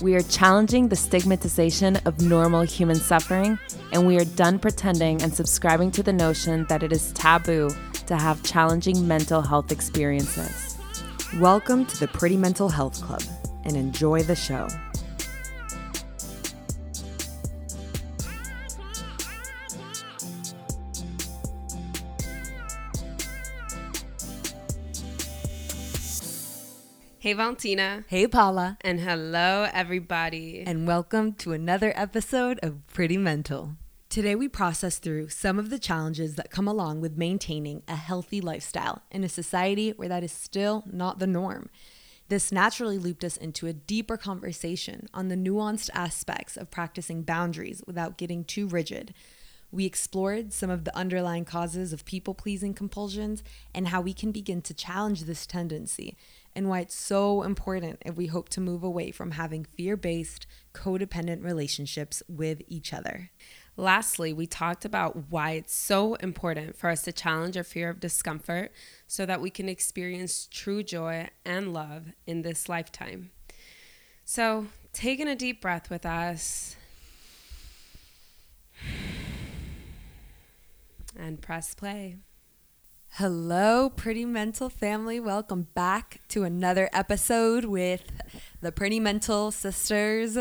We are challenging the stigmatization of normal human suffering, and we are done pretending and subscribing to the notion that it is taboo to have challenging mental health experiences. Welcome to the Pretty Mental Health Club and enjoy the show. Hey, Valentina. Hey, Paula. And hello, everybody. And welcome to another episode of Pretty Mental. Today, we process through some of the challenges that come along with maintaining a healthy lifestyle in a society where that is still not the norm. This naturally looped us into a deeper conversation on the nuanced aspects of practicing boundaries without getting too rigid. We explored some of the underlying causes of people pleasing compulsions and how we can begin to challenge this tendency and why it's so important if we hope to move away from having fear based, codependent relationships with each other. Lastly, we talked about why it's so important for us to challenge our fear of discomfort so that we can experience true joy and love in this lifetime. So, taking a deep breath with us and press play. Hello, Pretty Mental family. Welcome back to another episode with the Pretty Mental sisters,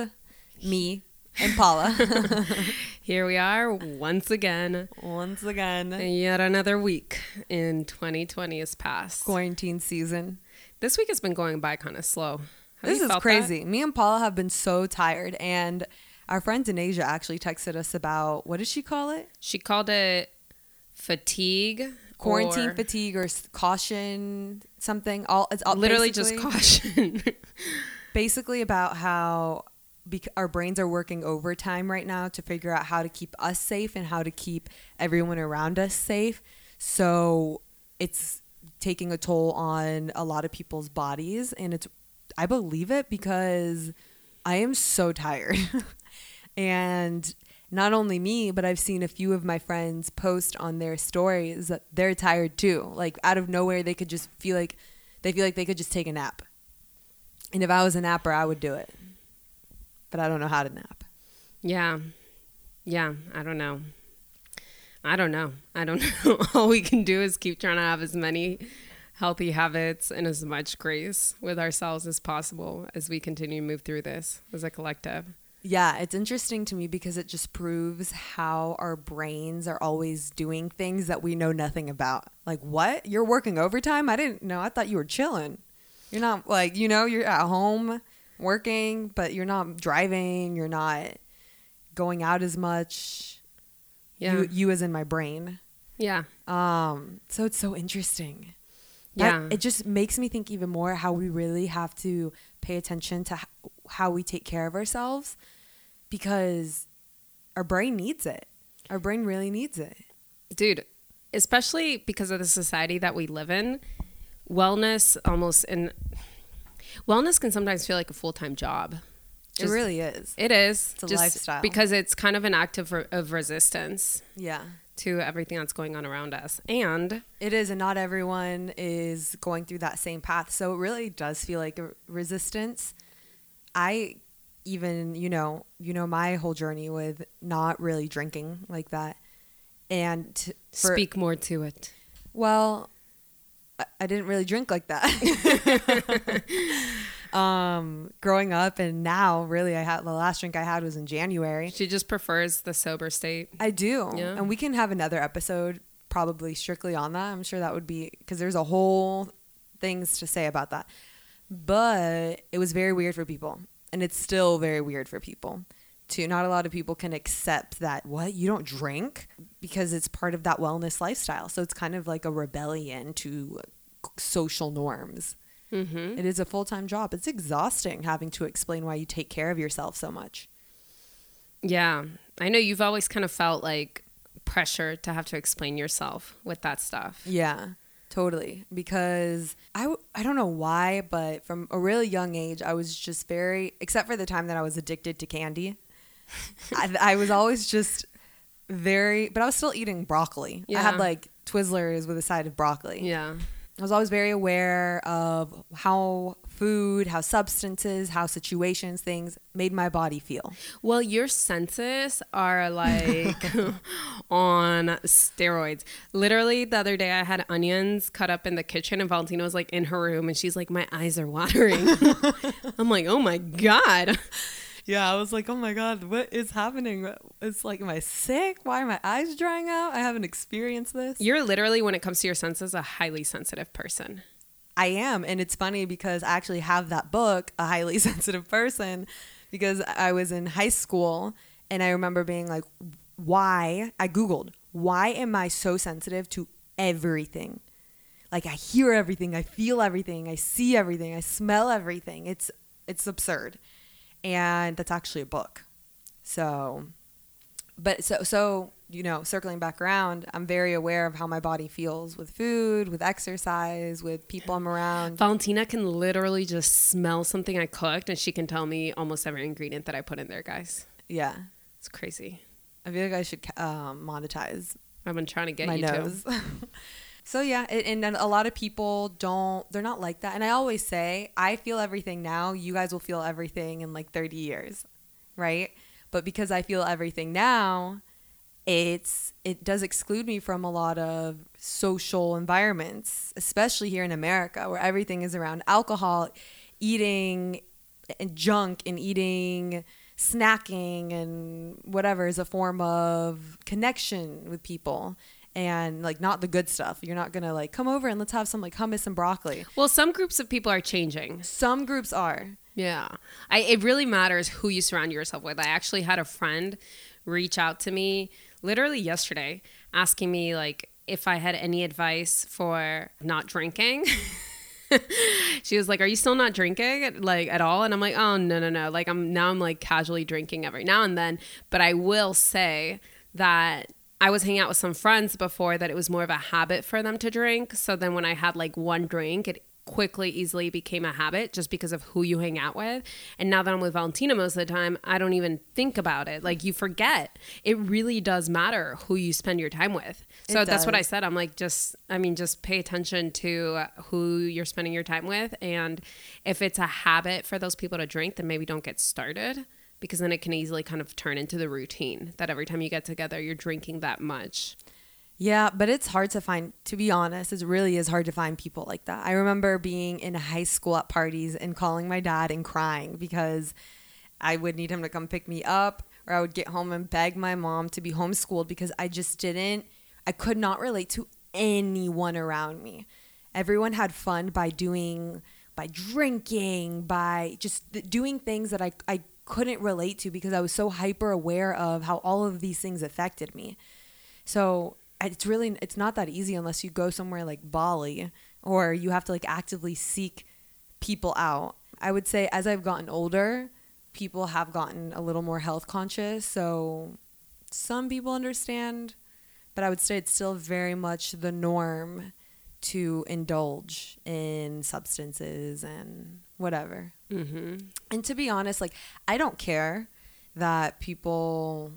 me and Paula. Here we are once again. Once again. Yet another week in 2020 has passed. Quarantine season. This week has been going by kind of slow. Have this is crazy. That? Me and Paula have been so tired and our friend in Asia actually texted us about what did she call it? She called it fatigue quarantine or, fatigue or caution something all it's all literally just caution. basically about how bec- our brains are working overtime right now to figure out how to keep us safe and how to keep everyone around us safe. So it's taking a toll on a lot of people's bodies and it's i believe it because i am so tired. And not only me, but I've seen a few of my friends post on their stories that they're tired too. Like out of nowhere, they could just feel like they feel like they could just take a nap. And if I was a napper, I would do it. But I don't know how to nap. Yeah. Yeah. I don't know. I don't know. I don't know. All we can do is keep trying to have as many healthy habits and as much grace with ourselves as possible as we continue to move through this as a collective. Yeah, it's interesting to me because it just proves how our brains are always doing things that we know nothing about. Like, what? You're working overtime? I didn't know. I thought you were chilling. You're not like, you know, you're at home working, but you're not driving. You're not going out as much. Yeah. You, you as in my brain. Yeah. Um, so it's so interesting. That, yeah. It just makes me think even more how we really have to pay attention to how we take care of ourselves because our brain needs it. Our brain really needs it. Dude, especially because of the society that we live in, wellness almost and wellness can sometimes feel like a full-time job. Just, it really is. It is. It's a lifestyle. Because it's kind of an act of, of resistance. Yeah. To everything that's going on around us. And it is, and not everyone is going through that same path. So it really does feel like a resistance. I even you know you know my whole journey with not really drinking like that. And for, speak more to it. Well I, I didn't really drink like that. Um growing up and now really i had the last drink i had was in january. She just prefers the sober state. I do. Yeah. and we can have another episode probably strictly on that. I'm sure that would be because there's a whole things to say about that but it was very weird for people and it's still very weird for people too. Not a lot of people can accept that what you don't drink because it's part of that wellness lifestyle. So it's kind of like a rebellion to social norms. Mm-hmm. It is a full time job. It's exhausting having to explain why you take care of yourself so much. Yeah, I know you've always kind of felt like pressure to have to explain yourself with that stuff. Yeah. Totally. Because I, w- I don't know why, but from a really young age, I was just very, except for the time that I was addicted to candy, I, I was always just very, but I was still eating broccoli. I had like Twizzlers with a side of broccoli. Yeah. I was always very aware of how food, how substances, how situations, things made my body feel. Well, your senses are like on steroids. Literally, the other day I had onions cut up in the kitchen, and Valentina was like in her room, and she's like, My eyes are watering. I'm like, Oh my God. Yeah, I was like, oh my God, what is happening? It's like, am I sick? Why are my eyes drying out? I haven't experienced this. You're literally, when it comes to your senses, a highly sensitive person. I am. And it's funny because I actually have that book, A Highly Sensitive Person, because I was in high school and I remember being like, why? I Googled, why am I so sensitive to everything? Like I hear everything, I feel everything, I see everything, I smell everything. It's it's absurd. And that's actually a book. So but so so you know circling back around i'm very aware of how my body feels with food with exercise with people i'm around. Valentina can literally just smell something I cooked, and she can tell me almost every ingredient that I put in there, guys. yeah. It's crazy. i feel like i should um, monetize I've been trying to get my you nose. So yeah it, and then a lot of people don't they're not like that. And i always say i feel everything now. You guys will feel everything in like 30 years right? But because i feel everything now it's it does exclude me from a lot of social environments especially here in america where everything is around alcohol eating and junk and eating snacking and whatever is a form of connection with people and like not the good stuff you're not gonna like come over and let's have some like hummus and broccoli Well, some groups of people are changing. some groups are Yeah. I, it really matters who you surround yourself with. I actually had a friend reach out to me literally yesterday asking me like if I had any advice for not drinking. she was like, "Are you still not drinking like at all?" And I'm like, "Oh, no, no, no. Like I'm now I'm like casually drinking every now and then, but I will say that I was hanging out with some friends before that it was more of a habit for them to drink. So then when I had like one drink, it quickly, easily became a habit just because of who you hang out with. And now that I'm with Valentina most of the time, I don't even think about it. Like you forget. It really does matter who you spend your time with. So that's what I said. I'm like, just, I mean, just pay attention to who you're spending your time with. And if it's a habit for those people to drink, then maybe don't get started because then it can easily kind of turn into the routine that every time you get together, you're drinking that much. Yeah, but it's hard to find, to be honest, it really is hard to find people like that. I remember being in high school at parties and calling my dad and crying because I would need him to come pick me up or I would get home and beg my mom to be homeschooled because I just didn't, I could not relate to anyone around me. Everyone had fun by doing, by drinking, by just doing things that I, I couldn't relate to because I was so hyper aware of how all of these things affected me. So it's really it's not that easy unless you go somewhere like Bali or you have to like actively seek people out. I would say as I've gotten older, people have gotten a little more health conscious, so some people understand, but I would say it's still very much the norm to indulge in substances and whatever. Mm-hmm. And to be honest, like I don't care that people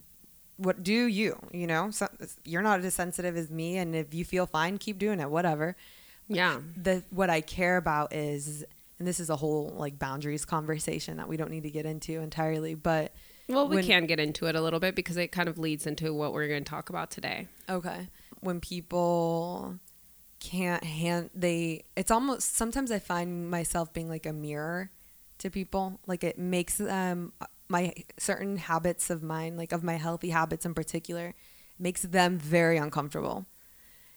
what do you, you know? So, you're not as sensitive as me and if you feel fine, keep doing it, whatever. Yeah. The what I care about is and this is a whole like boundaries conversation that we don't need to get into entirely, but Well, we When- can get into it a little bit because it kind of leads into what we're going to talk about today. Okay. When people can't hand they it's almost sometimes I find myself being like a mirror to people. Like it makes them my certain habits of mine, like of my healthy habits in particular, makes them very uncomfortable.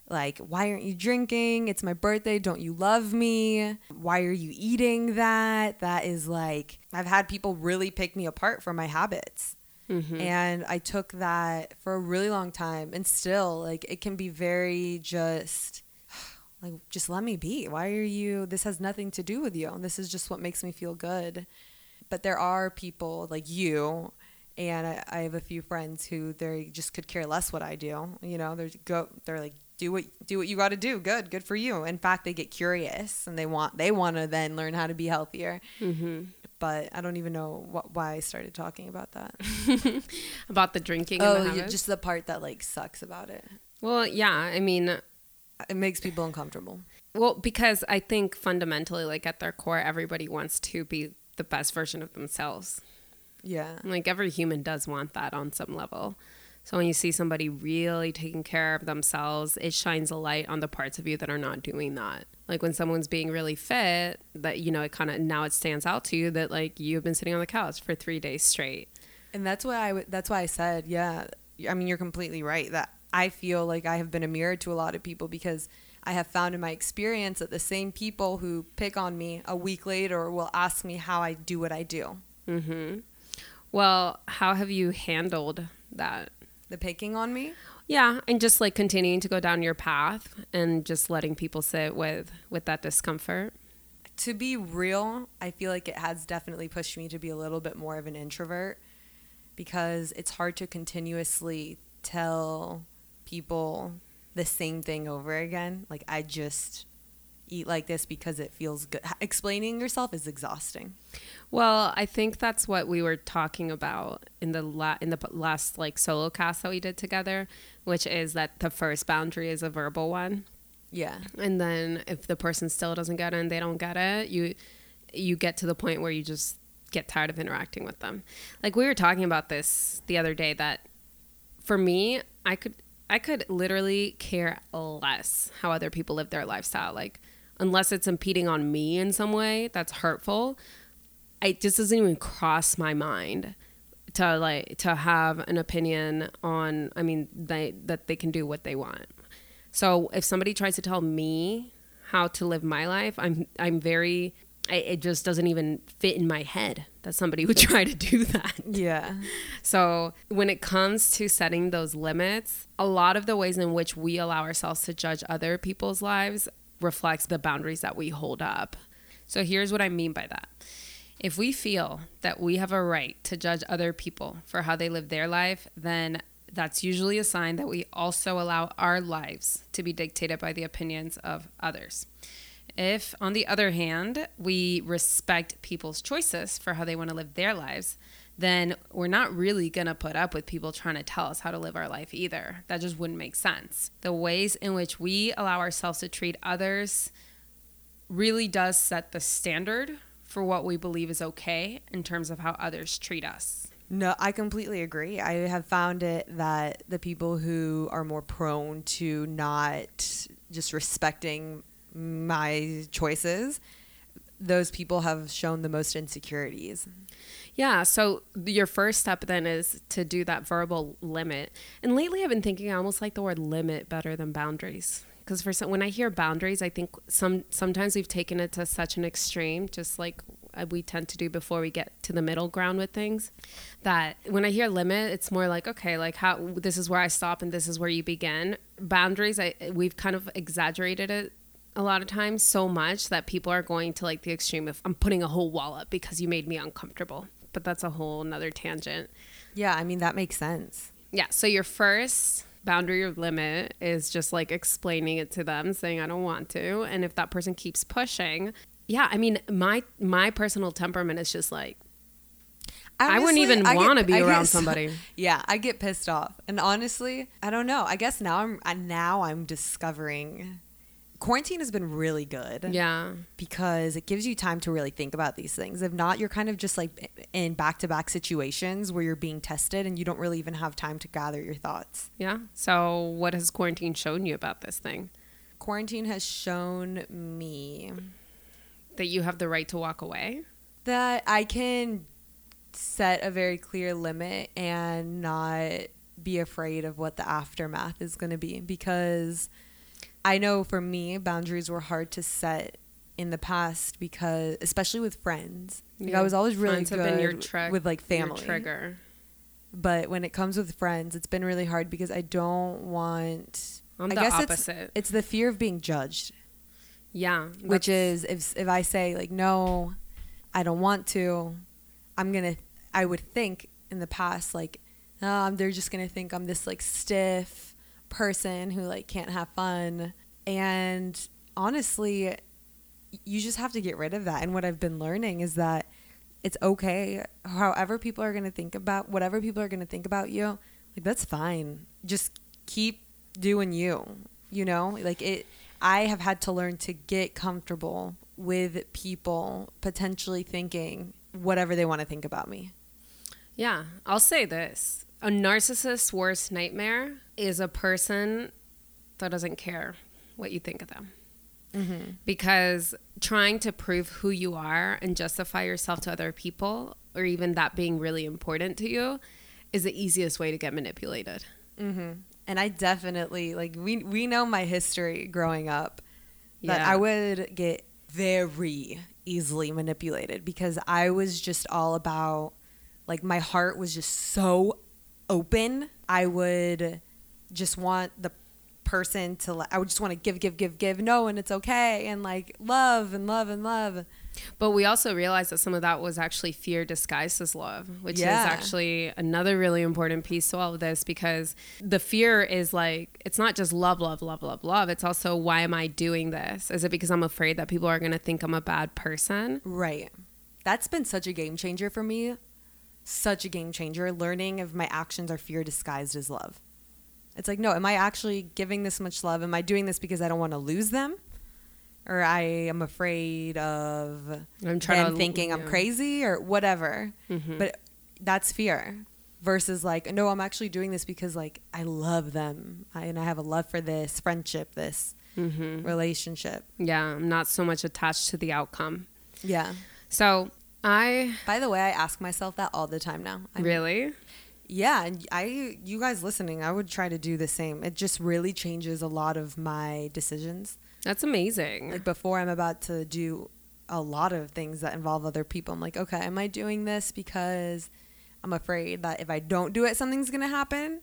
Like, why aren't you drinking? It's my birthday. Don't you love me? Why are you eating that? That is like, I've had people really pick me apart for my habits. Mm-hmm. And I took that for a really long time. And still, like, it can be very just, like, just let me be. Why are you, this has nothing to do with you. This is just what makes me feel good. But there are people like you. And I, I have a few friends who they just could care less what I do. You know, they're go, they're like do what do what you got to do. Good, good for you. In fact, they get curious and they want they want to then learn how to be healthier. Mm-hmm. But I don't even know what, why I started talking about that. About the drinking. oh, the just the part that like sucks about it. well, yeah. I mean, It makes people uncomfortable. Well, because I think fundamentally, like at their core, everybody wants to be the best version of themselves. Yeah. Like every human does want that on some level. So when you see somebody really taking care of themselves, it shines a light on the parts of you that are not doing that. Like when someone's being really fit, that you know, it kind of now it stands out to you that like you've been sitting on the couch for 3 days straight. And that's why I w- that's why I said, yeah. I mean, you're completely right that I feel like I have been a mirror to a lot of people because I have found in my experience that the same people who pick on me a week later will ask me how I do what I do. Mhm. Well, how have you handled that? The picking on me? Yeah, and just like continuing to go down your path and just letting people sit with with that discomfort. To be real, I feel like it has definitely pushed me to be a little bit more of an introvert because it's hard to continuously tell people the same thing over again. Like I just eat like this because it feels good. Explaining yourself is exhausting. Well, I think that's what we were talking about in the la- in the last like solo cast that we did together, which is that the first boundary is a verbal one, Yeah. and then if the person still doesn't get it and they don't get it, you you get to the point where you just get tired of interacting with them. Like we were talking about this the other day that for me, I could I could literally care less how other people live their lifestyle. Like unless it's impeding on me in some way that's hurtful, it just doesn't even cross my mind to like to have an opinion on I mean they that they can do what they want. So if somebody tries to tell me how to live my life, I'm I'm very I, it just doesn't even fit in my head that somebody would try to do that. Yeah. So, when it comes to setting those limits, a lot of the ways in which we allow ourselves to judge other people's lives reflects the boundaries that we hold up. So, here's what I mean by that. If we feel that we have a right to judge other people for how they live their life, then that's usually a sign that we also allow our lives to be dictated by the opinions of others. If, on the other hand, we respect people's choices for how they want to live their lives, then we're not really going to put up with people trying to tell us how to live our life either. That just wouldn't make sense. The ways in which we allow ourselves to treat others really does set the standard for what we believe is okay in terms of how others treat us. No, I completely agree. I have found it that the people who are more prone to not just respecting my choices, those people have shown the most insecurities. Yeah. So your first step then is to do that verbal limit. And lately, I've been thinking I almost like the word limit better than boundaries. Because for some, when I hear boundaries, I think some sometimes we've taken it to such an extreme, just like uh, we tend to do before we get to the middle ground with things. That when I hear limit, it's more like okay, like how this is where I stop and this is where you begin. Boundaries, I we've kind of exaggerated it a lot of times so much that people are going to like the extreme of I'm putting a whole wall up because you made me uncomfortable. But that's a whole nother tangent. Yeah, I mean, that makes sense. Yeah. So your first boundary or limit is just like explaining it to them, saying I don't want to. And if that person keeps pushing, yeah, I mean my my personal temperament is just like I wouldn't even want to be I around so- somebody. Yeah, I get pissed off, and honestly, I don't know. I guess now I'm now I'm discovering quarantine has been really good. Yeah. because it gives you time to really think about these things. If not, you're kind of just like in back to back situations where you're being tested and you don't really even have time to gather your thoughts. Yeah. So what has quarantine shown you about this thing? Quarantine has shown me That you have the right to walk away? that I can set a very clear limit and not be afraid of what the aftermath is going to be because I know for me boundaries were hard to set in the past because especially with friends. Like Yeah. I was always really Friends good been your trick- with like family. trigger. but when it comes with friends, it's been really hard because I don't want. I'm I the guess opposite. It's, it's the fear of being judged, yeah. which is if if I say like no, I don't want to, I'm gonna. I would think in the past like, um, they're just gonna think I'm this like stiff person who like can't have fun. And honestly, you just have to get rid of that. And what I've been learning is that it's okay however people are going to think about whatever people are going to think about you. Like that's fine. Just keep doing you, you know? Like it I have had to learn to get comfortable with people potentially thinking whatever they want to think about me. Yeah, I'll say this. A narcissist's worst nightmare is a person that doesn't care what you think of them. Mm-hmm. Because trying to prove who you are and justify yourself to other people, or even that being really important to you, is the easiest way to get manipulated. Mm-hmm. And I definitely like we we know my history growing up that yeah. I would get very easily manipulated because I was just all about like my heart was just so open. I would just want the person to I would just want to give give give give no and it's okay and like love and love and love. But we also realized that some of that was actually fear disguised as love, which yeah. is actually another really important piece to all of this because the fear is like, it's not just love, love, love, love, love. It's also, why am I doing this? Is it because I'm afraid that people are going to think I'm a bad person? Right. That's been such a game changer for me. Such a game changer. Learning if my actions are fear disguised as love. It's like, no, am I actually giving this much love? Am I doing this because I don't want to lose them? Or I am afraid of I'm trying them to, thinking yeah. I'm crazy or whatever. Mm-hmm. But that's fear versus like, no, I'm actually doing this because like I love them I, and I have a love for this friendship, this mm-hmm. relationship. Yeah, I'm not so much attached to the outcome. Yeah. So I. By the way, I ask myself that all the time now. I'm, really? yeah and i you guys listening i would try to do the same it just really changes a lot of my decisions that's amazing like before i'm about to do a lot of things that involve other people i'm like okay am i doing this because i'm afraid that if i don't do it something's gonna happen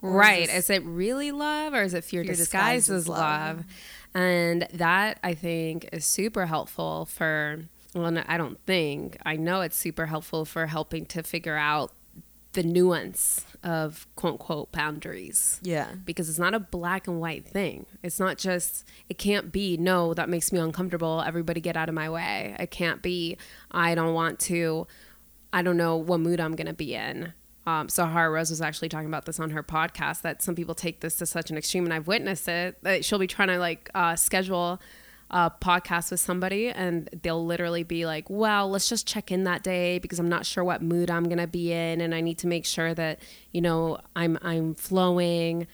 right is, is, it really love or is it fear, fear disguised, as love? love and that i think is super helpful for well i don't think i know it's super helpful for helping to figure out the nuance of quote unquote boundaries. Yeah. Because it's not a black and white thing. It's not just, it can't be, no, that makes me uncomfortable. Everybody get out of my way. It can't be, I don't want to, I don't know what mood I'm going to be in. Um, Sahara Rose was actually talking about this on her podcast that some people take this to such an extreme, and I've witnessed it. That she'll be trying to like uh, schedule a podcast with somebody and they'll literally be like, well, let's just check in that day because I'm not sure what mood I'm going to be in and I need to make sure that, you know, I'm I'm flowing.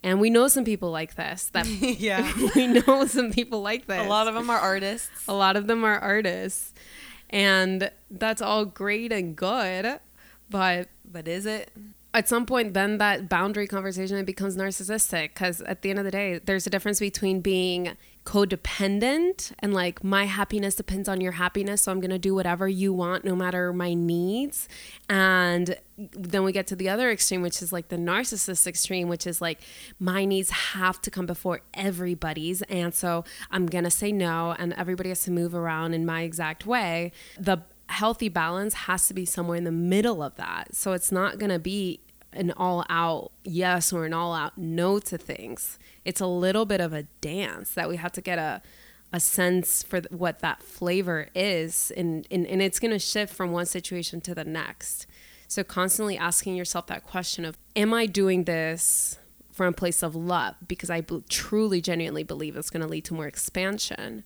And we know some people like this. That yeah. we know some people like this. A lot of them are artists. A lot of them are artists. And that's all great and good, but but is it? at some point then that boundary conversation it becomes narcissistic because at the end of the day there's a difference between being codependent and like my happiness depends on your happiness so i'm going to do whatever you want no matter my needs. And then we get to the other extreme which is like the narcissist extreme which is like my needs have to come before everybody's and so i'm going to say no and everybody has to move around in my exact way. The healthy balance has to be somewhere in the middle of that. So it's not going to be an all out yes or an all out no to things. It's a little bit of a dance that we have to get a a sense for what that flavor is and and, and it's going to shift from one situation to the next. So constantly asking yourself that question of am I doing this from a place of love because I b- truly genuinely believe it's going to lead to more expansion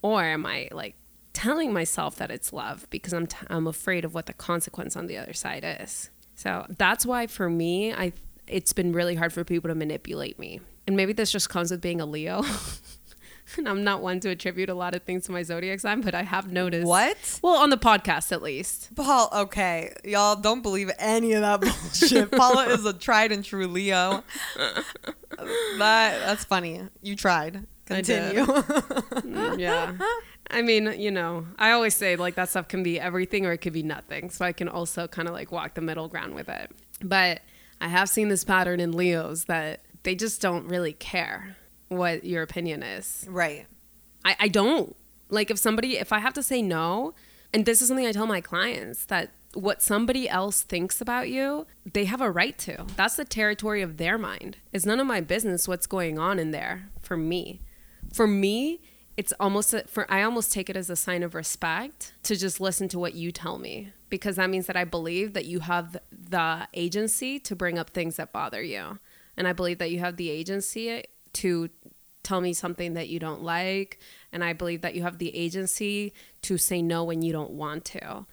or am I like telling myself that it's love because I'm t- I'm afraid of what the consequence on the other side is. So that's why for me, I it's been really hard for people to manipulate me. And maybe this just comes with being a Leo. and I'm not one to attribute a lot of things to my zodiac sign, but I have noticed. What? Well, on the podcast at least. Paul, okay. Y'all don't believe any of that bullshit. Paula is a tried and true Leo. that that's funny. You tried. Continue. Mm, yeah. I mean, you know, I always say like that stuff can be everything or it could be nothing. So I can also kind of like walk the middle ground with it. But I have seen this pattern in Leos that they just don't really care what your opinion is. Right. I, I don't. Like if somebody, if I have to say no, and this is something I tell my clients that what somebody else thinks about you, they have a right to. That's the territory of their mind. It's none of my business what's going on in there for me. For me, it's almost a, for I almost take it as a sign of respect to just listen to what you tell me because that means that I believe that you have the agency to bring up things that bother you. And I believe that you have the agency to tell me something that you don't like and I believe that you have the agency to say no when you don't want to.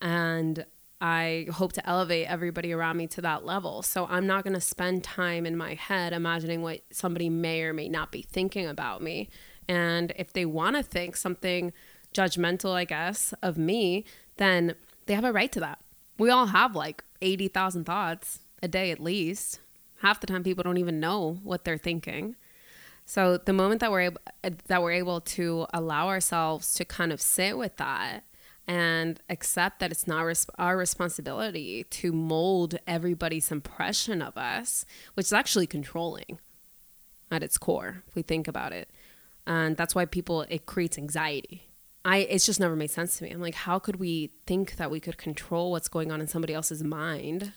And I hope to elevate everybody around me to that level. So I'm not going to spend time in my head imagining what somebody may or may not be thinking about me. And if they want to think something judgmental, I guess, of me, then they have a right to that. We all have like 80,000 thoughts a day at least. Half the time people don't even know what they're thinking. So the moment that we're able that we're able to allow ourselves to kind of sit with that and accept that it's not res- our responsibility to mold everybody's impression of us, which is actually controlling at its core, if we think about it. And that's why people, it creates anxiety. I, it's just never made sense to me. I'm like, how could we think that we could control what's going on in somebody else's mind?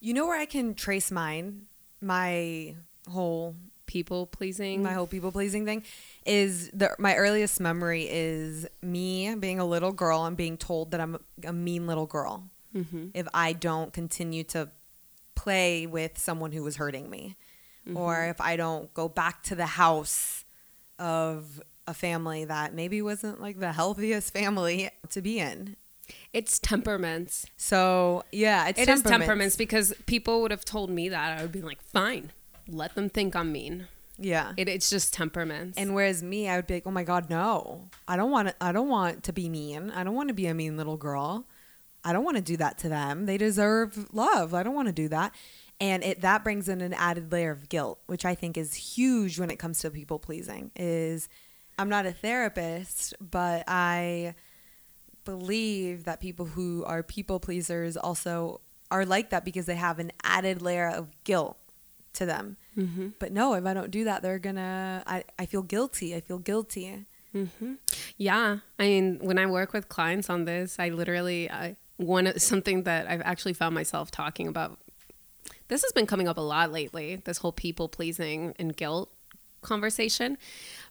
You know where I can trace mine? My whole people pleasing. My whole people pleasing thing is the my earliest memory is me being a little girl and being told that I'm a mean little girl mm-hmm. if I don't continue to play with someone who was hurting me, mm-hmm. or if I don't go back to the house of a family that maybe wasn't like the healthiest family to be in. It's temperaments. So yeah, it's it temperaments. Is temperaments because people would have told me that I would be like, fine, let them think I'm mean. Yeah. It, it's just temperaments. And whereas me, I would be like, oh my God, no. I don't want to, I don't want to be mean. I don't want to be a mean little girl. I don't want to do that to them. They deserve love. I don't want to do that. And it that brings in an added layer of guilt, which I think is huge when it comes to people pleasing. Is I'm not a therapist, but I believe that people who are people pleasers also are like that because they have an added layer of guilt to them. Mm-hmm. But no, if I don't do that, they're gonna. I I feel guilty. I feel guilty. Mm-hmm. Yeah, I mean, when I work with clients on this, I literally I one something that I've actually found myself talking about. This has been coming up a lot lately. This whole people pleasing and guilt conversation,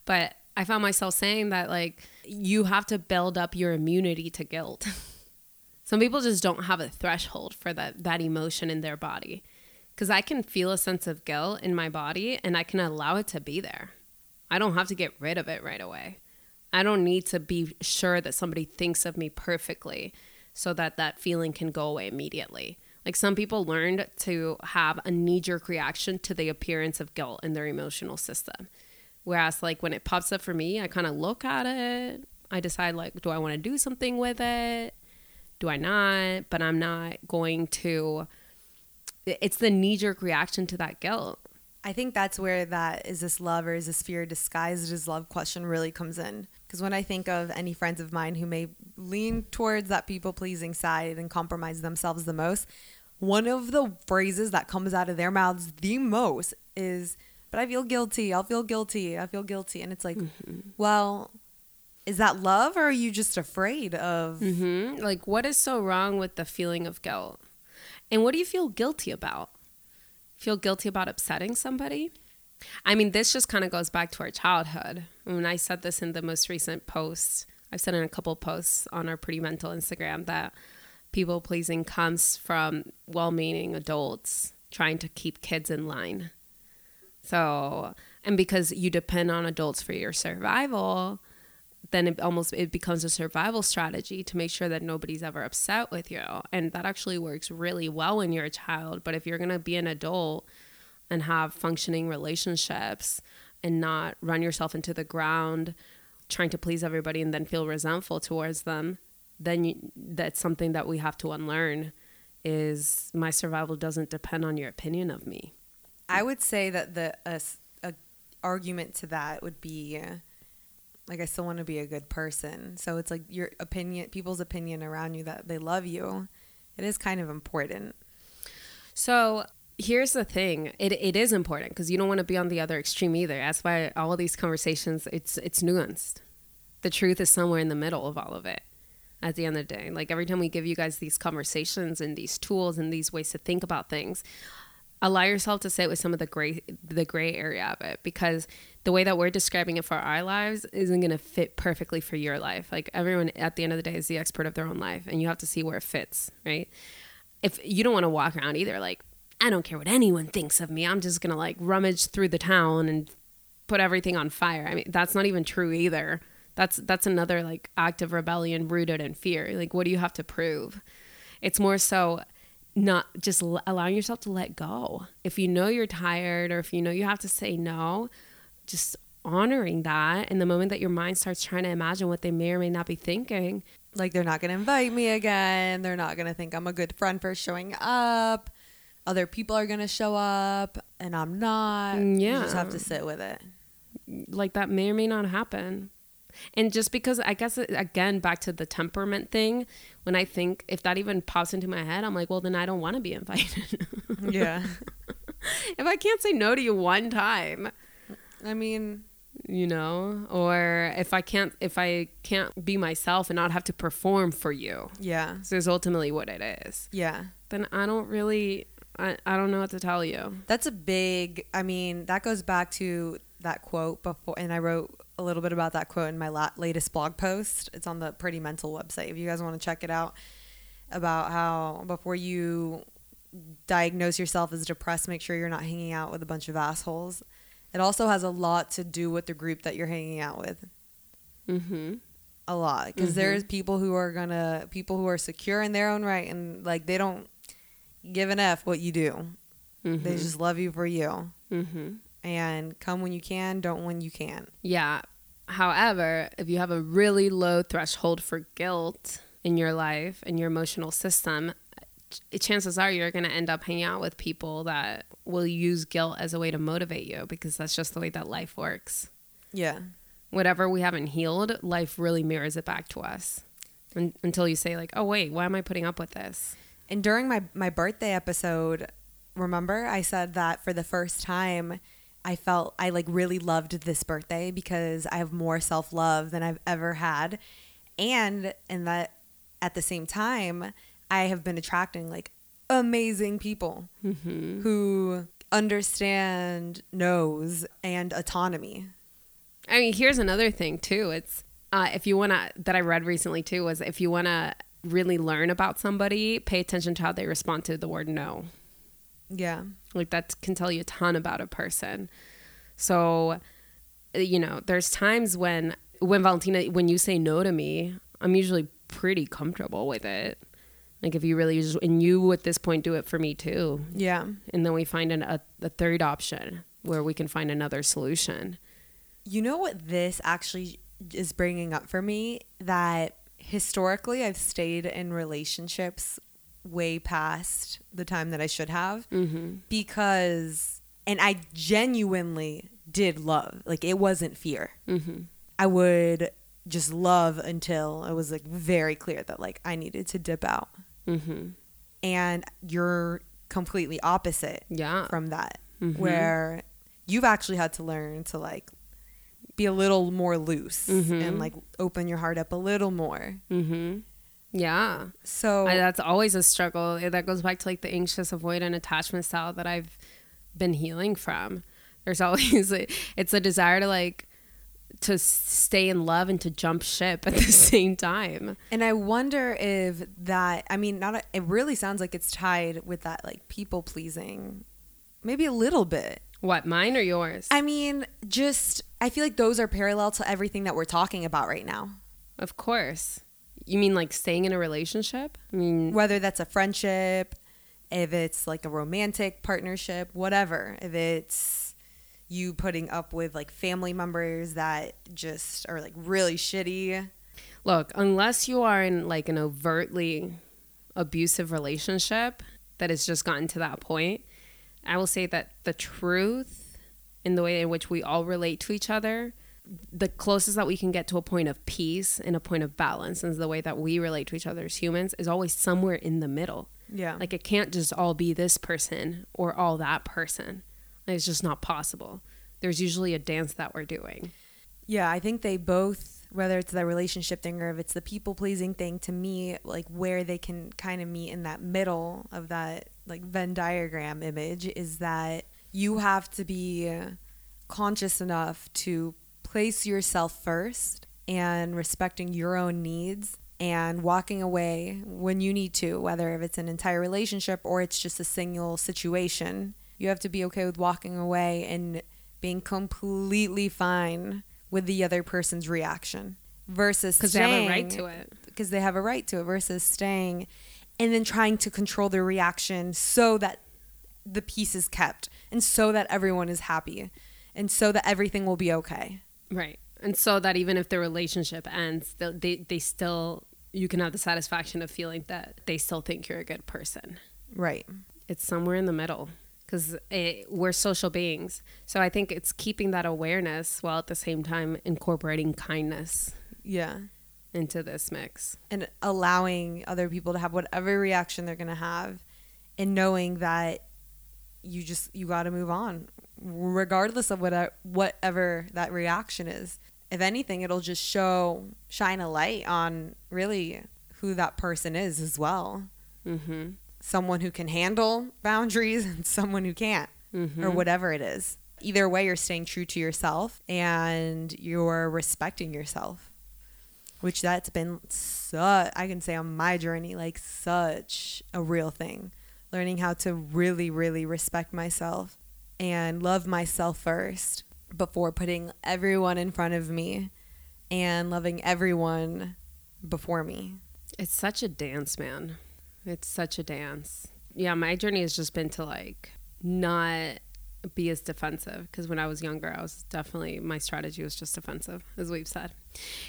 but I found myself saying that like you have to build up your immunity to guilt. Some people just don't have a threshold for that that emotion in their body because I can feel a sense of guilt in my body and I can allow it to be there. I don't have to get rid of it right away. I don't need to be sure that somebody thinks of me perfectly so that that feeling can go away immediately. Like some people learned to have a knee jerk reaction to the appearance of guilt in their emotional system. Whereas, like, when it pops up for me, I kind of look at it. I decide, like, do I want to do something with it? Do I not? But I'm not going to it's the knee jerk reaction to that guilt. I think that's where that is this love or is this fear disguised as love question really comes in. Because when I think of any friends of mine who may lean towards that people pleasing side and compromise themselves the most, one of the phrases that comes out of their mouths the most is, But I feel guilty. I'll feel guilty. I feel guilty. And it's like, mm-hmm. well, is that love or are you just afraid of? Mm-hmm. Like, what is so wrong with the feeling of guilt? And what do you feel guilty about? Feel guilty about upsetting somebody? I mean, this just kind of goes back to our childhood. When I said this in the most recent post, I've said in a couple posts on our Pretty Mental Instagram that people pleasing comes from well meaning adults trying to keep kids in line. So, and because you depend on adults for your survival, then it almost it becomes a survival strategy to make sure that nobody's ever upset with you and that actually works really well when you're a child but if you're going to be an adult and have functioning relationships and not run yourself into the ground trying to please everybody and then feel resentful towards them then you, that's something that we have to unlearn is my survival doesn't depend on your opinion of me i would say that the a, a argument to that would be like I still want to be a good person. So it's like your opinion, people's opinion around you that they love you. It is kind of important. So here's the thing it, it is important because you don't want to be on the other extreme either that's why all of these conversations it's it's nuanced the truth is somewhere in the middle of all of it at the end of the day. Like every time we give you guys these conversations and these tools and these ways to think about things, allow yourself to sit with some of the gray the gray area of it because the way that we're describing it for our lives isn't going to fit perfectly for your life. Like everyone at the end of the day is the expert of their own life and you have to see where it fits, right? If you don't want to walk around either like I don't care what anyone thinks of me. I'm just going to like rummage through the town and put everything on fire. I mean, that's not even true either. That's that's another like act of rebellion rooted in fear. Like what do you have to prove? It's more so not just l- allowing yourself to let go. If you know you're tired or if you know you have to say no, just honoring that in the moment that your mind starts trying to imagine what they may or may not be thinking. Like they're not going to invite me again. They're not going to think I'm a good friend for showing up. Other people are going to show up and I'm not. yeah You just have to sit with it. like that may or may not happen. And just because I guess again back to the temperament thing, when I think if that even pops into my head, I'm like, well then I don't want to be invited. Yeah. if I can't say no to you one time, I mean, you know, or if I can't if I can't be myself and not have to perform for you. yeah. So is ultimately what it is. Yeah. Then I don't really I, I don't know what to tell you. That's a big, I mean, that goes back to that quote before, and I wrote a little bit about that quote in my la- latest blog post. It's on the Pretty Mental website if you guys want to check it out about how before you diagnose yourself as depressed, make sure you're not hanging out with a bunch of assholes. It also has a lot to do with the group that you're hanging out with. Mhm. A lot. Because Mhm. there's people who are going to, people who are secure in their own right and like they don't give an F what you do. Mhm. They just love you for you. And come when you can, don't when you can't. Yeah. However, if you have a really low threshold for guilt in your life and your emotional system, chances are you're going to end up hanging out with people that will use guilt as a way to motivate you because that's just the way that life works. Yeah. Whatever we haven't healed, life really mirrors it back to us. Un- until you say like, "Oh wait, why am I putting up with this?" And during my my birthday episode, remember I said that for the first time I felt I like really loved this birthday because I have more self-love than I've ever had. And in that at the same time, I have been attracting like amazing people who understand knows and autonomy. I mean, here's another thing too. It's uh, if you want to that I read recently too was if you want to really learn about somebody, pay attention to how they respond to the word no. Yeah. Like that can tell you a ton about a person. So, uh, you know, there's times when when Valentina when you say no to me, I'm usually pretty comfortable with it. Like if you really just and you at this point do it for me too, Yeah. and then we find an, a, a third option where we can find another solution. You know what this actually is bringing up for me? That historically I've stayed in relationships way past the time that I should have Mm-hmm. because, and I genuinely did love. Like it wasn't fear. Mm-hmm. I would just love until it was like very clear that like I needed to dip out. Mm-hmm. And you're completely opposite Yeah. from that Mhm. where you've actually had to learn to like be a little more loose Mhm. and like open your heart up a little more Mm-hmm. Yeah. so I, that's always a struggle. That goes back to like the anxious avoidant attachment style that I've been healing from. There's always a, it's a desire to like to stay in love and to jump ship at the same time. and i wonder if that i mean not a, it really sounds like it's tied with that like people pleasing maybe a little bit What, mine or yours? i mean just i feel like those are parallel to everything that we're talking about right now of course. You mean like staying in a relationship? I mean, whether that's a friendship, if it's like a romantic partnership, whatever. If it's you putting up with like family members that just are like really shitty. look, unless you are in like an overtly abusive relationship that has just gotten to that point, I will say that the truth in the way in which we all relate to each other, the closest that we can get to a point of peace and a point of balance, and the way that we relate to each other as humans, is always somewhere in the middle. Yeah. Like it can't just all be this person or all that person. Like, It's just not possible. There's usually a dance that we're doing. yeah, I think they both whether it's the relationship thing or if it's the people pleasing thing to me like where they can kind of meet in that middle of that like venn diagram image is that you have to be conscious enough to place yourself first and respecting your own needs and walking away when you need to whether if it's an entire relationship or it's just a single situation you have to be okay with walking away and being completely fine with the other person's reaction versus Because they have a right to it. because they have a right to it versus staying and then trying to control their reaction so that the peace is kept and so that everyone is happy and so that everything will be okay. Right. And so that even if the relationship ends, they, they, still, you can have the satisfaction of feeling that they still think you're a good person. Right. It's somewhere in the middle because we're social beings. So I think it's keeping that awareness while at the same time incorporating kindness Yeah. into this mix. And allowing other people to have whatever reaction they're going to have and knowing that you just you got to move on regardless of whatever whatever that reaction is. If anything, it'll just show shine a light on really who that person is as well. Mm-hmm. someone who can handle boundaries and someone who can't Mm-hmm. or whatever it is either way you're staying true to yourself and you're respecting yourself which that's been such i can say on my journey like such a real thing learning how to really really respect myself and love myself first before putting everyone in front of me and loving everyone before me It's such a dance, man. It's such a dance. Yeah, my journey has just been to like not be as defensive because when I was younger, I was definitely my strategy was just defensive, as we've said.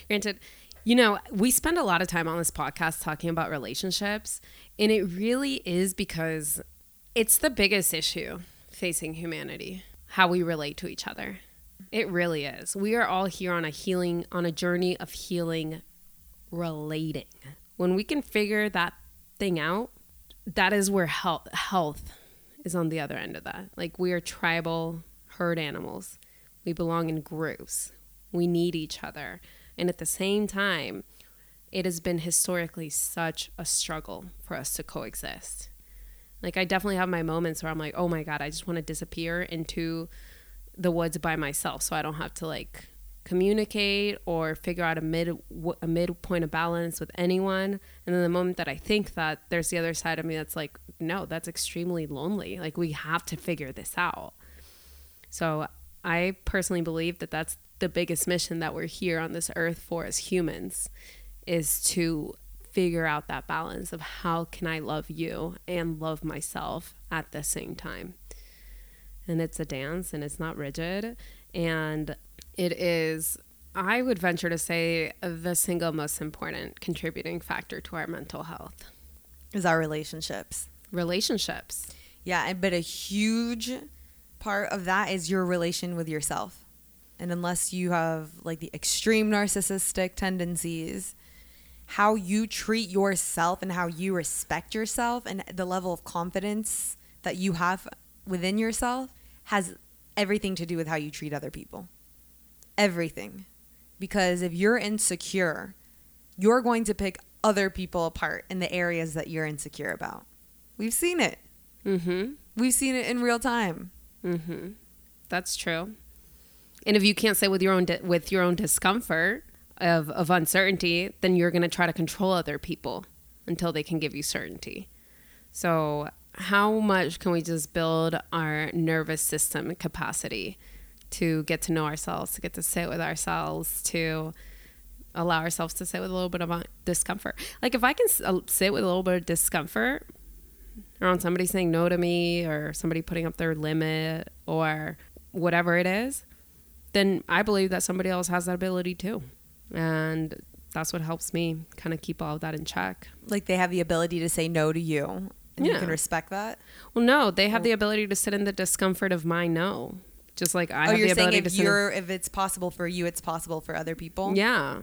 Granted, you know, we spend a lot of time on this podcast talking about relationships, and it really is because it's the biggest issue facing humanity how we relate to each other. It really is. We are all here on a healing, on a journey of healing relating. When we can figure that thing out, that is where health health is on the other end of that. Like we are tribal herd animals. We belong in groups. We need each other. And at the same time, it has been historically such a struggle for us to coexist. Like I definitely have my moments where I'm like, "Oh my god, I just want to disappear into the woods by myself so I don't have to like communicate or figure out a mid a midpoint of balance with anyone. And then the moment that I think that there's the other side of me that's like no that's extremely lonely. Like we have to figure this out. So I personally believe that that's the biggest mission that we're here on this earth for as humans is to figure out that balance of how can I love you and love myself at the same time. And it's a dance and it's not rigid. And it is i would venture to say the single most important contributing factor to our mental health. Is our relationships. Relationships. Yeah, but a huge part of that is your relation with yourself. And unless you have like the extreme narcissistic tendencies, how you treat yourself and how you respect yourself and the level of confidence that you have within yourself has everything to do with how you treat other people. Everything. Because if you're insecure, you're going to pick other people apart in the areas that you're insecure about. We've seen it. mm-hmm We've seen it in real time. mm-hmm that's true and if you can't say with your own di- with your own discomfort of, of uncertainty then you're going to try to control other people until they can give you certainty so how much can we just build our nervous system capacity to get to know ourselves to get to sit with ourselves to allow ourselves to sit with a little bit of discomfort like if i can uh, sit with a little bit of discomfort around somebody saying no to me or somebody putting up their limit or whatever it is, then I believe that somebody else has that ability too. And that's what helps me kind of keep all of that in check. Like they have the ability to say no to you, and you can respect that. Well, no, they have the ability to sit in the discomfort of my no. Just like I oh, have you're the saying ability if to sit in- you're if it's possible for you, it's possible for other people. Yeah.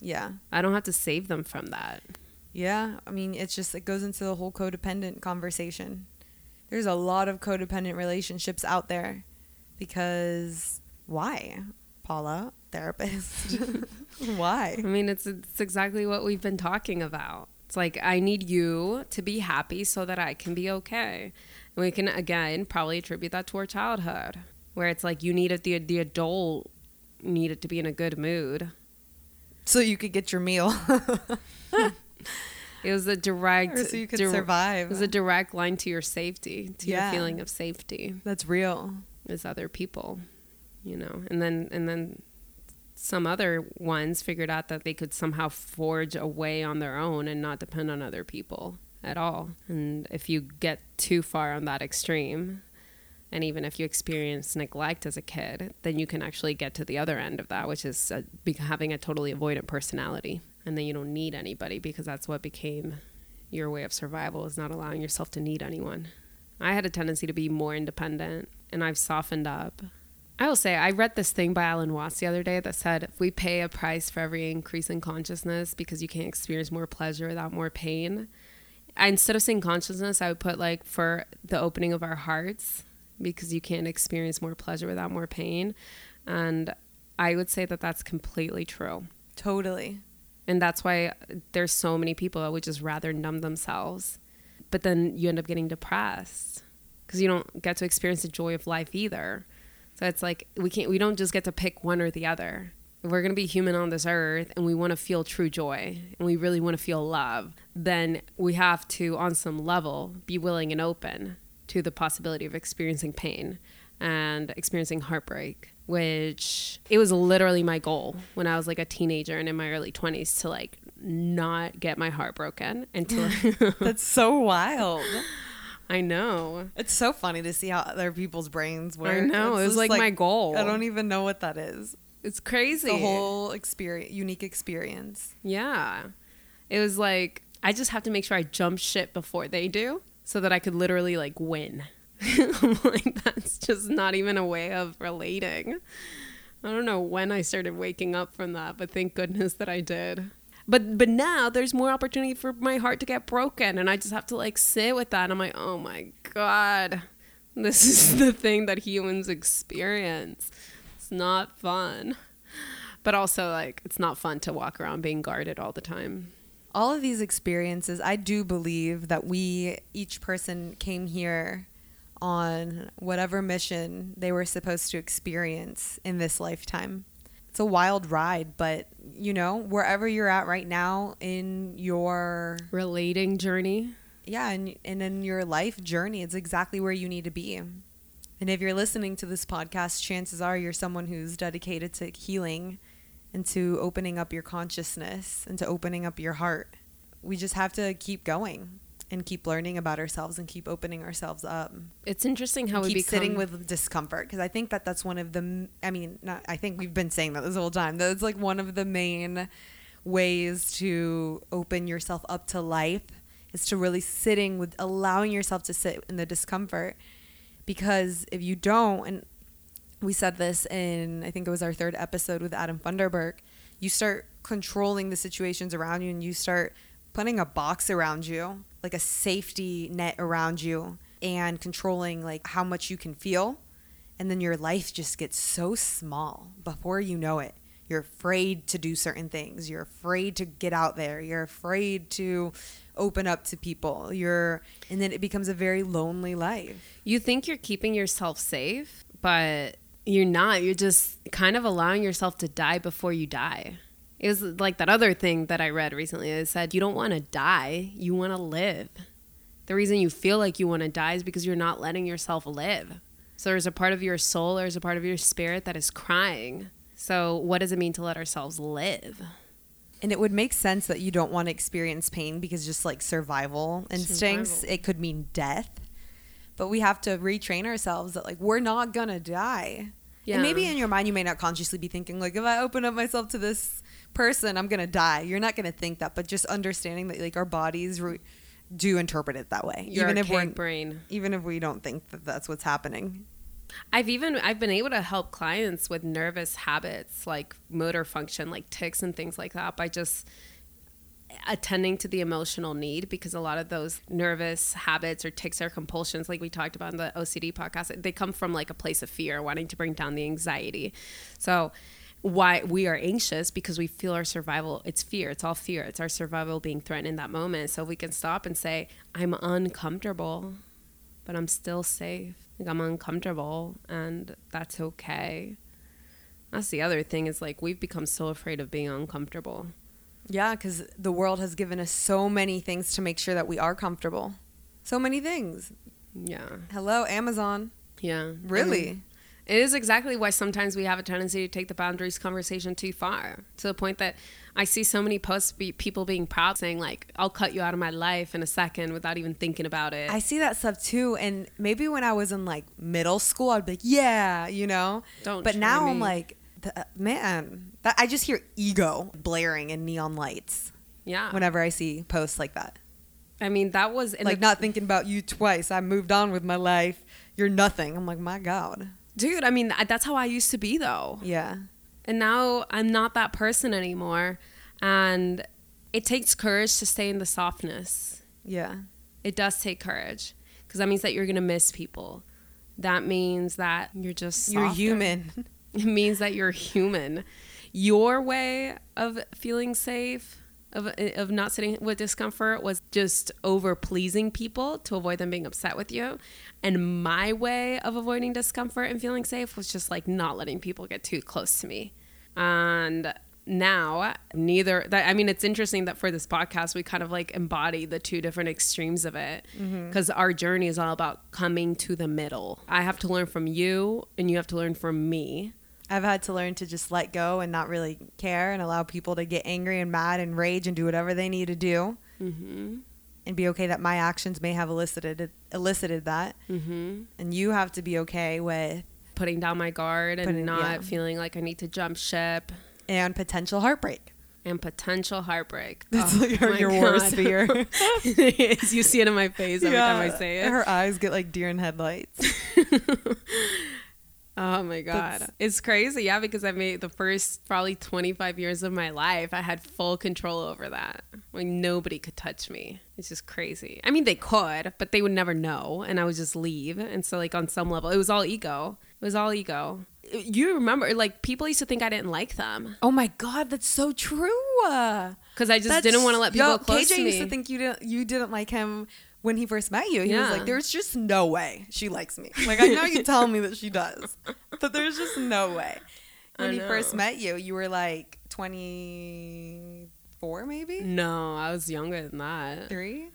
yeah, I don't have to save them from that. yeah. I mean, it's just it goes into the whole codependent conversation. There's a lot of codependent relationships out there because why? Paula, therapist. Why? I mean, it's it's exactly what we've been talking about. It's like I need you to be happy so that I can be okay. And we can again probably attribute that to our childhood, where it's like you needed the the adult needed to be in a good mood. So you could get your meal. It was a direct, or so you could survive. It was a direct line to your safety, to Yeah. your feeling of safety That's real. as other people, you know. And then and then some other ones figured out that they could somehow forge a way on their own and not depend on other people at all. And if you get too far on that extreme, and even if you experience neglect as a kid, then you can actually get to the other end of that, which is uh, be- having a totally avoidant personality. And then you don't need anybody because that's what became your way of survival is not allowing yourself to need anyone. I had a tendency to be more independent and I've softened up. I will say, I read this thing by Alan Watts the other day that said if we pay a price for every increase in consciousness because you can't experience more pleasure without more pain, I, instead of saying consciousness, I would put like for the opening of our hearts because you can't experience more pleasure without more pain. And I would say that that's completely true. Totally. And that's why there's so many people that would just rather numb themselves. But then you end up getting depressed because you don't get to experience the joy of life either. So it's like we can't we don't just get to pick one or the other. We're going to be human on this earth and we want to feel true joy and we really want to feel love, then we have to on some level be willing and open to the possibility of experiencing pain and experiencing heartbreak which it was literally my goal when I was like a teenager and in my early 20s to like not get my heart broken to That's so wild. I know. It's so funny to see how other people's brains work. I know. It's It was just like, my goal. I don't even know what that is. It's crazy. The whole experience, unique experience. Yeah. It was like I just have to make sure I jump ship before they do so that I could literally like win. Like that's just not even a way of relating. I don't know when I started waking up from that, but thank goodness that I did. But but now there's more opportunity for my heart to get broken and I just have to like sit with that and I'm like, "Oh my god. This is the thing that humans experience." It's not fun. But also like it's not fun to walk around being guarded all the time. All of these experiences, I do believe that we, each person came here on whatever mission they were supposed to experience in this lifetime. It's a wild ride, but you know, wherever you're at right now in your Relating journey. yeah, and, and in your life journey, it's exactly where you need to be. And if you're listening to this podcast, chances are you're someone who's dedicated to healing and to opening up your consciousness and to opening up your heart. We just have to keep going and keep learning about ourselves and keep opening ourselves up. It's interesting how we keep become sitting with discomfort because I think that that's one of the. I mean, not, I think we've been saying that this whole time. That's like one of the main ways to open yourself up to life is to really sitting with allowing yourself to sit in the discomfort because if you don't and we said this in I think it was our third episode with Adam Funderburk, you start controlling the situations around you and you start putting a box around you, like a safety net around you and controlling like how much you can feel and then your life just gets so small before you know it. You're afraid to do certain things. You're afraid to get out there. You're afraid to open up to people. You're and then it becomes a very lonely life. you think you're keeping yourself safe, but you're not. You're just kind of allowing yourself to die before you die. It was like that other thing that I read recently. It said you don't want to die, you want to live. The reason you feel like you want to die is because you're not letting yourself live. So there's a part of your soul, there's a part of your spirit that is crying. So what does it mean to let ourselves live? And it would make sense that you don't want to experience pain because just like survival instincts, Survival. it could mean death. But we have to retrain ourselves that like we're not gonna die. Yeah. And maybe in your mind you may not consciously be thinking like if I open up myself to this person, I'm gonna die. You're not gonna think that, but just understanding that like our bodies re- do interpret it that way, Your even if we're brain. even if we don't think that that's what's happening. I've even I've been able to help clients with nervous habits like motor function, like tics and things like that by just attending to the emotional need because a lot of those nervous habits or tics or compulsions like we talked about in the OCD podcast they come from like a place of fear wanting to bring down the anxiety so why we are anxious because we feel our survival it's fear it's all fear it's our survival being threatened in that moment so we can stop and say i'm uncomfortable but i'm still safe like i'm uncomfortable and that's okay that's the other thing is like we've become so afraid of being uncomfortable Yeah, because the world has given us so many things to make sure that we are comfortable. So many things. yeah Hello, Amazon. yeah Really? I mean, it is exactly why sometimes we have a tendency to take the boundaries conversation too far to the point that I see so many posts be people being proud saying like I'll cut you out of my life in a second without even thinking about it. I see that stuff too. And maybe when I was in like middle school, I'd be like, yeah, you know? Don't But now me. I'm like, the, uh, man, that, I just hear ego blaring in neon lights yeah. whenever I see posts like that. I mean that was like, the, not thinking about you twice. I moved on with my life. You're nothing. I'm like, my God. Dude. I mean that's how I used to be though, Yeah. and now I'm not that person anymore. And it takes courage to stay in the softness. Yeah. It does take courage because that means that you're gonna miss people. That means that you're just You're human. It means that you're human. Your way of feeling safe, of, of not sitting with discomfort, was just over pleasing people to avoid them being upset with you. And my way of avoiding discomfort and feeling safe was just like not letting people get too close to me. And now, neither, that, I mean, it's interesting that for this podcast, we kind of like embody the two different extremes of it mm-hmm. because our journey is all about coming to the middle. I have to learn from you, and you have to learn from me. I've had to learn to just let go and not really care and allow people to get angry and mad and rage and do whatever they need to do. Mm-hmm. And be okay that my actions may have elicited elicited that. Mm-hmm. And you have to be okay with Putting down my guard and Putting- not yeah. feeling like I need to jump ship and potential heartbreak. and potential heartbreak. That's Oh like your, your worst fear. it is. You see it in my face every time I say it. Her eyes get like deer in headlights. Oh my god, That's- it's crazy. Yeah, because I made the first probably 25 years of my life, I had full control over that. Like nobody could touch me. It's just crazy. I mean, they could, but they would never know, and I would just leave. And so, like on some level, it was all ego. It was all ego. You remember, like people used to think I didn't like them Oh my god, that's so true. because I just didn't want to let people Yo, close KJ to me. KJ used to think you didn't you didn't like him when he first met you. He was like, "There's just no way she likes me." Like I know you tell me that she does, but there's just no way. When he first met you, you were like 24, maybe no, I was younger than that. three.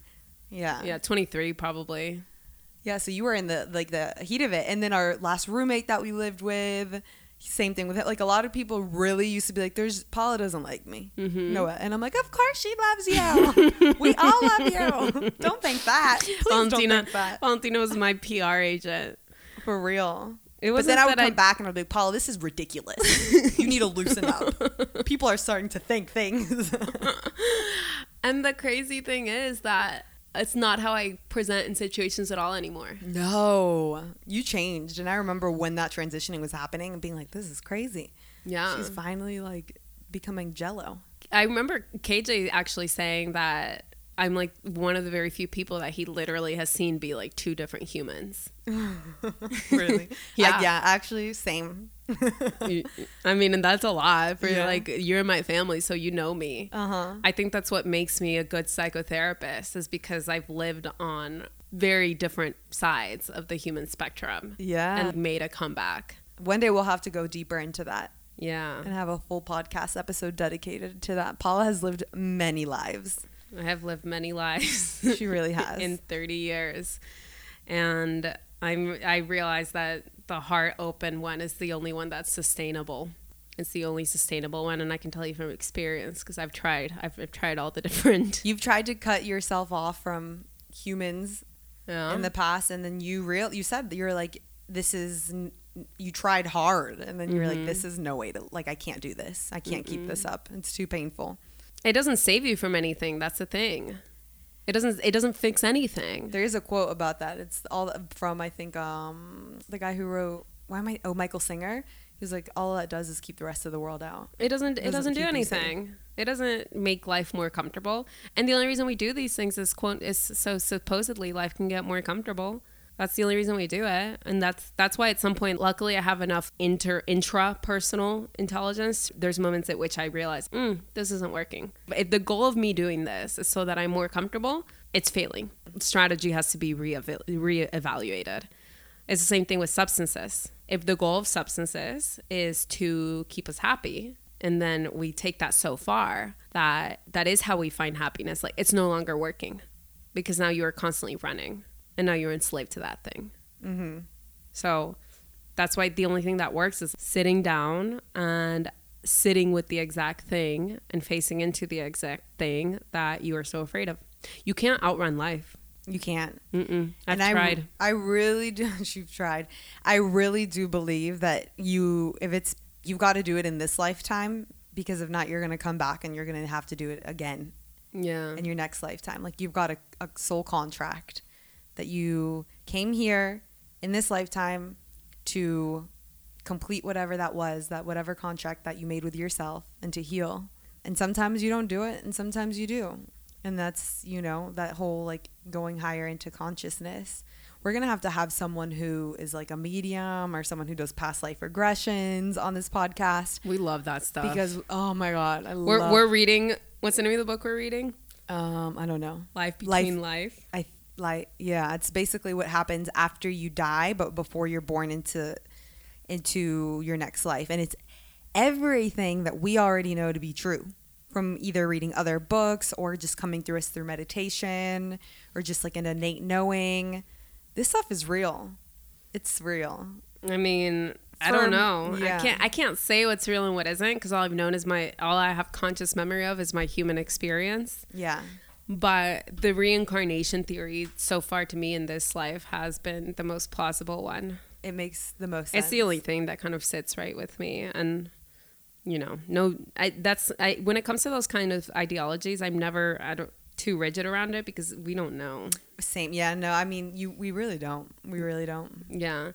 Yeah, Yeah, 23 probably. yeah. So you were in the like the heat of it, and then our last roommate that we lived with. Same thing with it. Like a lot of people really used to be like, "There's Paula doesn't like me." Mhm. Noah, and I'm like, "Of course she loves you. we all love you. Don't think that. Please Valentina, don't think that Valentina was my PR agent. for real." It wasn't then I would come back and I'd be like, "Paula, this is ridiculous. you need to loosen up. People are starting to think things." And the crazy thing is that it's not how I present in situations at all anymore. no, you changed, and I remember when that transitioning was happening and being like, "This is crazy." Yeah. She's finally like becoming Jello. I remember KJ actually saying that I'm like one of the very few people that he literally has seen be like two different humans. really? Yeah. I- yeah. Actually, same. I mean, and that's a lot for Yeah. like you're in my family, so you know me. Uh huh. I think that's what makes me a good psychotherapist is because I've lived on very different sides of the human spectrum Yeah. and made a comeback. One day we'll have to go deeper into that. Yeah. and have a full podcast episode dedicated to that. Paula has lived many lives. I have lived many lives. She really has. in 30 years. And I'm I realize that the heart open one is the only one that's sustainable. It's the only sustainable one and I can tell you from experience because I've tried. I've, I've tried all the different. You've tried to cut yourself off from humans Yeah. in the past, and then you real you said that you're like, this is you tried hard, and then you're like, mm-hmm. this is no way to like I can't do this. I can't keep this up. It's too painful. it doesn't save you from anything. That's the thing. It doesn't it doesn't fix anything. There is a quote about that. It's all from I think um the guy who wrote why am I oh Michael Singer. He's like, all that does is keep the rest of the world out. It doesn't. It Doesn't doesn't do keep you safe. anything. It doesn't make life more comfortable. And the only reason we do these things is quote is so supposedly life can get more comfortable. That's the only reason we do it, and that's that's why at some point, luckily, I have enough inter intra personal intelligence. There's moments at which I realize, mm, this isn't working. If the goal of me doing this is so that I'm more comfortable, it's failing. Strategy has to be re reevaluated. It's the same thing with substances. If the goal of substances is to keep us happy, and then we take that so far that that is how we find happiness, like it's no longer working because now you are constantly running and now you're enslaved to that thing. Mm-hmm. So that's why the only thing that works is sitting down and sitting with the exact thing and facing into the exact thing that you are so afraid of. You can't outrun life. You can't. Mm-mm. I've and tried. I, I really do. You've tried. I really do believe that you, if it's, you've got to do it in this lifetime because if not, you're going to come back and you're going to have to do it again yeah. in your next lifetime. Like you've got a, a soul contract that you came here in this lifetime to complete whatever that was, that whatever contract that you made with yourself and to heal. And sometimes you don't do it and sometimes you do. And that's, you know, that whole like going higher into consciousness. We're going to have to have someone who is like a medium or someone who does past life regressions on this podcast we love that stuff. because oh my god, I we're, love we're reading, what's the name of the book we're reading? um I don't know. Life Life- Between Life. I like yeah, it's basically what happens after you die, but before you're born into into your next life, and it's everything that we already know to be true from either reading other books or just coming through us through meditation or just like an innate knowing. This stuff is real. It's real. I mean, I don't know. yeah. I can't. I can't say what's real and what isn't because all I've known is my. All I have conscious memory of is my human experience. Yeah. But the reincarnation theory, so far to me in this life, has been the most plausible one. It makes the most sense. It's the only thing that kind of sits right with me, and you know, no, I that's I when it comes to those kind of ideologies, I'm never I don't too rigid around it because we don't know. Same. Yeah, no, I mean, you we really don't. We really don't. Yeah.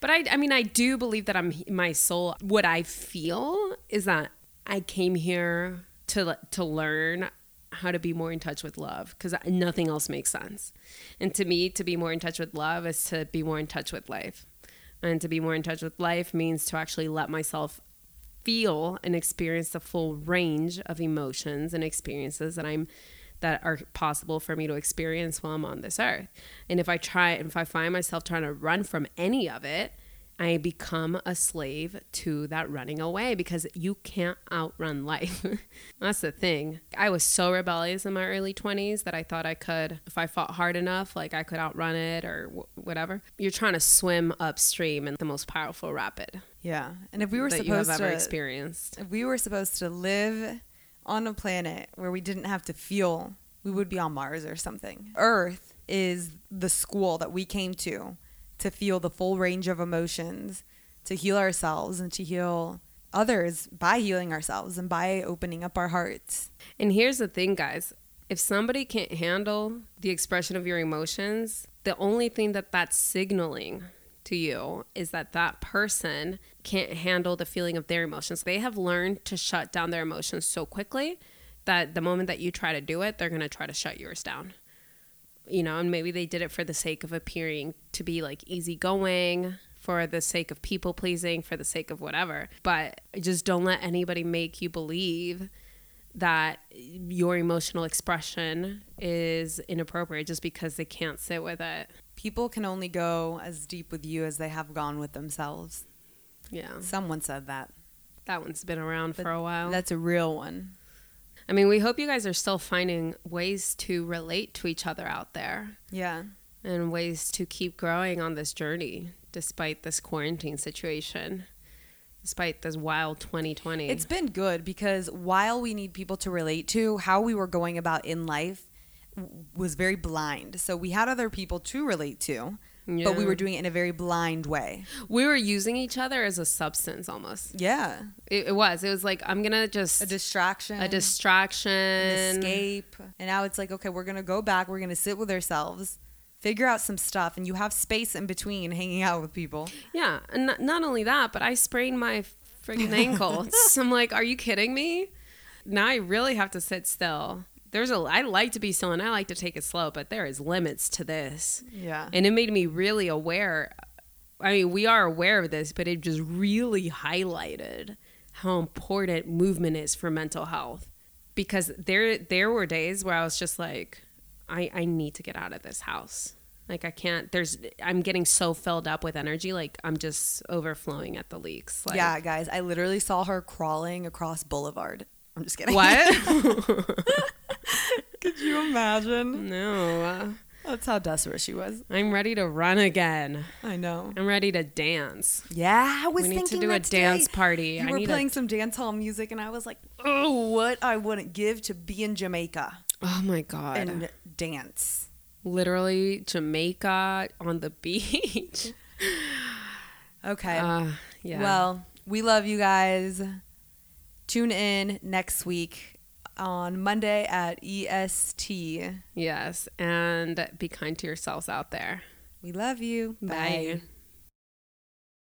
But I, I mean, I do believe that I'm my soul. What I feel is that I came here to to learn how to be more in touch with love because nothing else makes sense. And to me, to be more in touch with love is to be more in touch with life. And to be more in touch with life means to actually let myself feel and experience the full range of emotions and experiences that I'm that are possible for me to experience while I'm on this earth. And if I try if I find myself trying to run from any of it, I become a slave to that running away because you can't outrun life. That's the thing. I was so rebellious in my early 20s that I thought I could, if I fought hard enough, like I could outrun it or wh- whatever. You're trying to swim upstream in the most powerful rapid Yeah. And if we were that you have supposed ever to experienced. if we were supposed to live on a planet where we didn't have to feel, we would be on Mars or something. Earth is the school that we came to to feel the full range of emotions, to heal ourselves and to heal others by healing ourselves and by opening up our hearts. And here's the thing, guys. If somebody can't handle the expression of your emotions, the only thing that that's signaling to you is that that person can't handle the feeling of their emotions. They have learned to shut down their emotions so quickly that the moment that you try to do it, they're going to try to shut yours down. You know, and maybe they did it for the sake of appearing to be like easygoing, for the sake of people pleasing, for the sake of whatever. But just don't let anybody make you believe that your emotional expression is inappropriate just because they can't sit with it. People can only go as deep with you as they have gone with themselves. Yeah. Someone said that. That one's been around for a while. That's a real one. I mean, we hope you guys are still finding ways to relate to each other out there Yeah. and ways to keep growing on this journey despite this quarantine situation, despite this wild 2020. It's been good because while we need people to relate to, how we were going about in life was very blind. So we had other people to relate to, but we were doing it in a very blind way. we were using each other as a substance almost. Yeah. It, it was. It was like, I'm going to just. A distraction. a distraction. an escape. And now it's like, okay, we're going to go back. We're going to sit with ourselves figure out some stuff and you have space in between hanging out with people. Yeah, and not, not only that, but I sprained my freaking ankle. I'm like, are you kidding me? Now I really have to sit still. There's a I like to be still and I like to take it slow, but there is limits to this. Yeah. And it made me really aware. I mean, we are aware of this, but it just really highlighted how important movement is for mental health. Because there there were days where I was just like, I, I need to get out of this house. Like I can't there's I'm getting so filled up with energy, like I'm just overflowing at the leaks. Like yeah, guys, I literally saw her crawling across Boulevard. I'm just kidding. What? Could you imagine? no. That's how desperate she was. I'm ready to run again. I know. I'm ready to dance. Yeah, I was We need to do a dance party. You I were need a- playing some dance hall music, and I was like, "Oh, what I wouldn't give to be in Jamaica Oh my god. and dance." literally Jamaica on the beach. Okay. Uh, yeah. Well, we love you guys. Tune in next week on Monday at EST. yes, and be kind to yourselves out there. We love you. Bye. Bye.